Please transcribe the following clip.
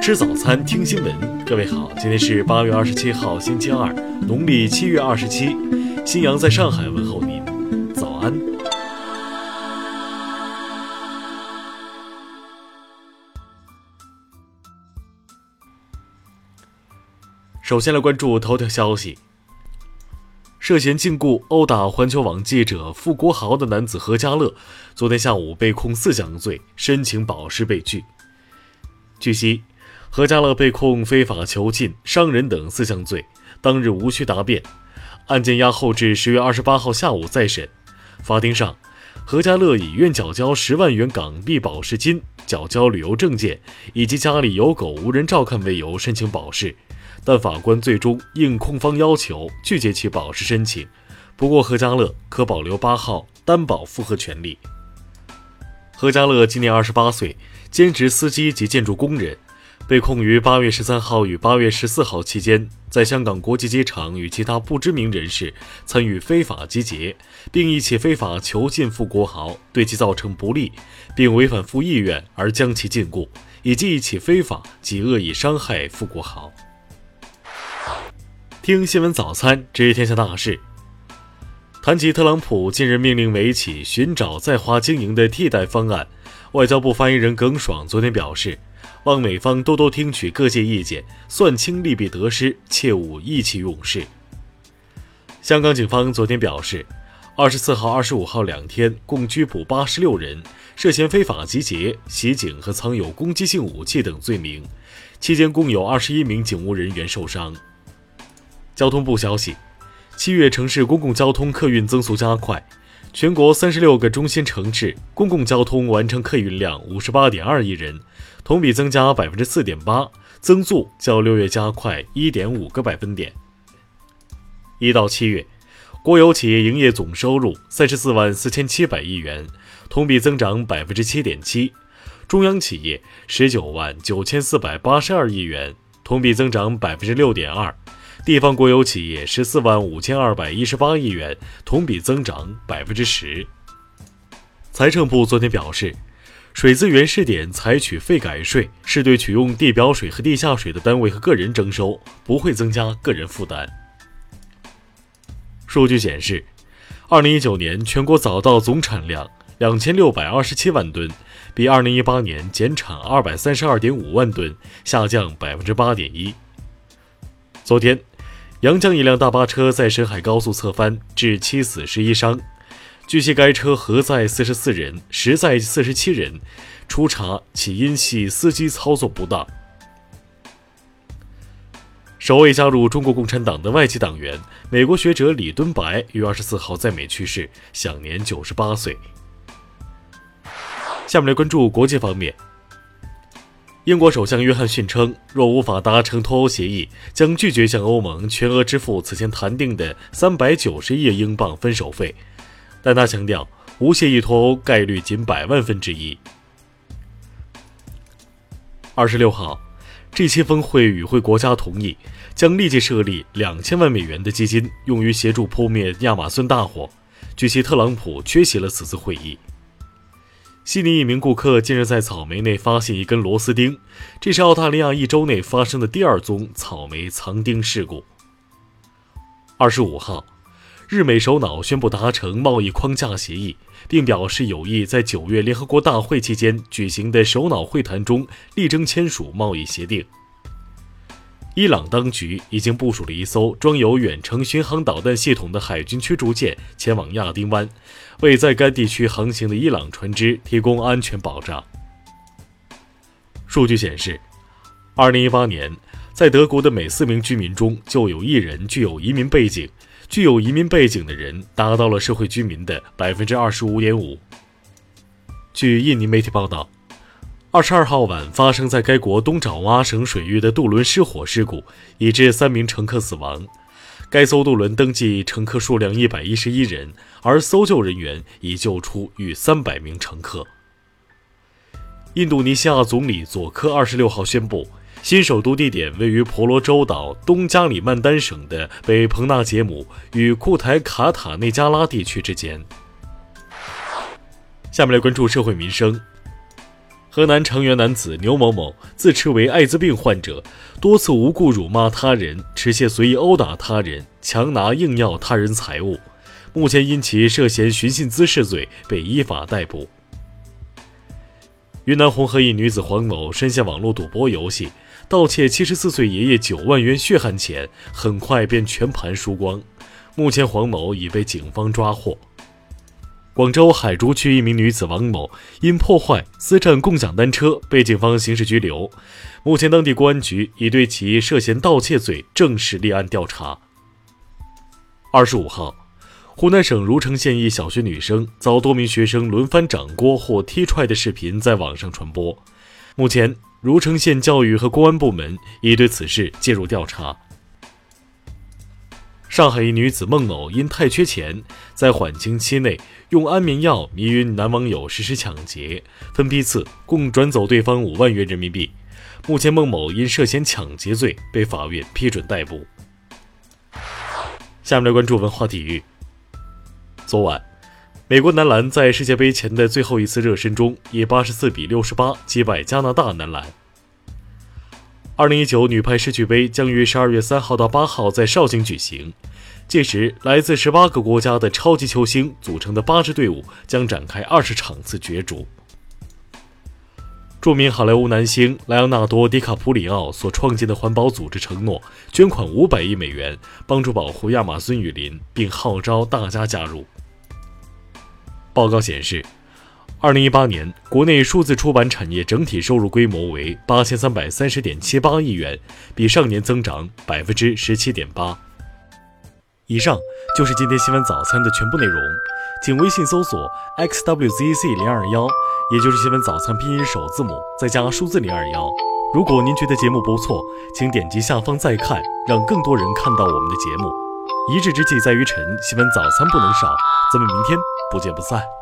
吃早餐，听新闻。各位好，今天是八月二十七号，星期二，农历七月二十七。新阳在上海问候您，早安。首先来关注头条消息：涉嫌禁锢、殴打环球网记者傅国豪的男子何家乐，昨天下午被控四项罪，申请保释被拒。据悉。何家乐被控非法囚禁、伤人等四项罪，当日无需答辩，案件押后至十月二十八号下午再审。法庭上，何家乐以愿缴交十万元港币保释金、缴交旅游证件以及家里有狗无人照看为由申请保释，但法官最终应控方要求拒绝其保释申请。不过，何家乐可保留八号担保复核权利。何家乐今年二十八岁，兼职司机及建筑工人。被控于八月十三号与八月十四号期间，在香港国际机场与其他不知名人士参与非法集结，并一起非法囚禁傅国豪，对其造成不利，并违反傅意愿而将其禁锢，以及一起非法及恶意伤害傅国豪。听新闻早餐知天下大事。谈及特朗普近日命令美企寻找在华经营的替代方案，外交部发言人耿爽昨天表示。望美方多多听取各界意见，算清利弊得失，切勿意气用事。香港警方昨天表示，二十四号、二十五号两天共拘捕八十六人，涉嫌非法集结、袭警和藏有攻击性武器等罪名。期间共有二十一名警务人员受伤。交通部消息，七月城市公共交通客运增速加快，全国三十六个中心城市公共交通完成客运量五十八点二亿人。同比增加百分之四点八，增速较六月加快一点五个百分点。一到七月，国有企业营业总收入三十四万四千七百亿元，同比增长百分之七点七；中央企业十九万九千四百八十二亿元，同比增长百分之六点二；地方国有企业十四万五千二百一十八亿元，同比增长百分之十。财政部昨天表示。水资源试点采取费改税，是对取用地表水和地下水的单位和个人征收，不会增加个人负担。数据显示，二零一九年全国早稻总产量两千六百二十七万吨，比二零一八年减产二百三十二点五万吨，下降百分之八点一。昨天，阳江一辆大巴车在沈海高速侧翻，致七死十一伤。据悉，该车核载四十四人，实载四十七人。初查，起因系司机操作不当。首位加入中国共产党的外籍党员、美国学者李敦白于二十四号在美去世，享年九十八岁。下面来关注国际方面。英国首相约翰逊称，若无法达成脱欧协议，将拒绝向欧盟全额支付此前谈定的三百九十亿英镑分手费。但他强调，无协议脱欧概率仅百万分之一。二十六号这期峰会与会国家同意，将立即设立两千万美元的基金，用于协助扑灭亚马逊大火。据悉，特朗普缺席了此次会议。悉尼一名顾客近日在草莓内发现一根螺丝钉，这是澳大利亚一周内发生的第二宗草莓藏钉事故。二十五号。日美首脑宣布达成贸易框架协议，并表示有意在九月联合国大会期间举行的首脑会谈中力争签署贸易协定。伊朗当局已经部署了一艘装有远程巡航导弹系统的海军驱逐舰前往亚丁湾，为在该地区航行的伊朗船只提供安全保障。数据显示，二零一八年，在德国的每四名居民中就有一人具有移民背景。具有移民背景的人达到了社会居民的百分之二十五点五。据印尼媒体报道，二十二号晚发生在该国东爪哇省水域的渡轮失火事故，已致三名乘客死亡。该艘渡轮登记乘客数量一百一十一人，而搜救人员已救出逾三百名乘客。印度尼西亚总理佐科二十六号宣布。新首都地点位于婆罗洲岛东加里曼丹省的北彭纳杰姆与库台卡塔内加拉地区之间。下面来关注社会民生。河南成员男子牛某某自称为艾滋病患者，多次无故辱骂他人，持械随意殴打他人，强拿硬要他人财物。目前因其涉嫌寻衅滋事罪被依法逮捕。云南红河一女子黄某深陷网络赌博游戏，盗窃七十四岁爷爷九万元血汗钱，很快便全盘输光。目前黄某已被警方抓获。广州海珠区一名女子王某因破坏私占共享单车被警方刑事拘留，目前当地公安局已对其涉嫌盗窃罪正式立案调查。二十五号。湖南省如城县一小学女生遭多名学生轮番掌掴或踢踹的视频在网上传播。目前，如城县教育和公安部门已对此事介入调查。上海一女子孟某因太缺钱，在缓刑期内用安眠药迷晕男网友实施抢劫，分批次共转走对方五万元人民币。目前，孟某因涉嫌抢劫罪被法院批准逮捕。下面来关注文化体育。昨晚，美国男篮在世界杯前的最后一次热身中，以八十四比六十八击败加拿大男篮。二零一九女排世俱杯将于十二月三号到八号在绍兴举行，届时来自十八个国家的超级球星组成的八支队伍将展开二十场次角逐。著名好莱坞男星莱昂纳多·迪卡普里奥所创建的环保组织承诺捐款五百亿美元，帮助保护亚马孙雨林，并号召大家加入。报告显示，二零一八年国内数字出版产业整体收入规模为八千三百三十点七八亿元，比上年增长百分之十七点八。以上就是今天新闻早餐的全部内容，请微信搜索 xwzc 零二幺。也就是新闻早餐拼音首字母再加数字零二幺。如果您觉得节目不错，请点击下方再看，让更多人看到我们的节目。一日之计在于晨，新闻早餐不能少，咱们明天不见不散。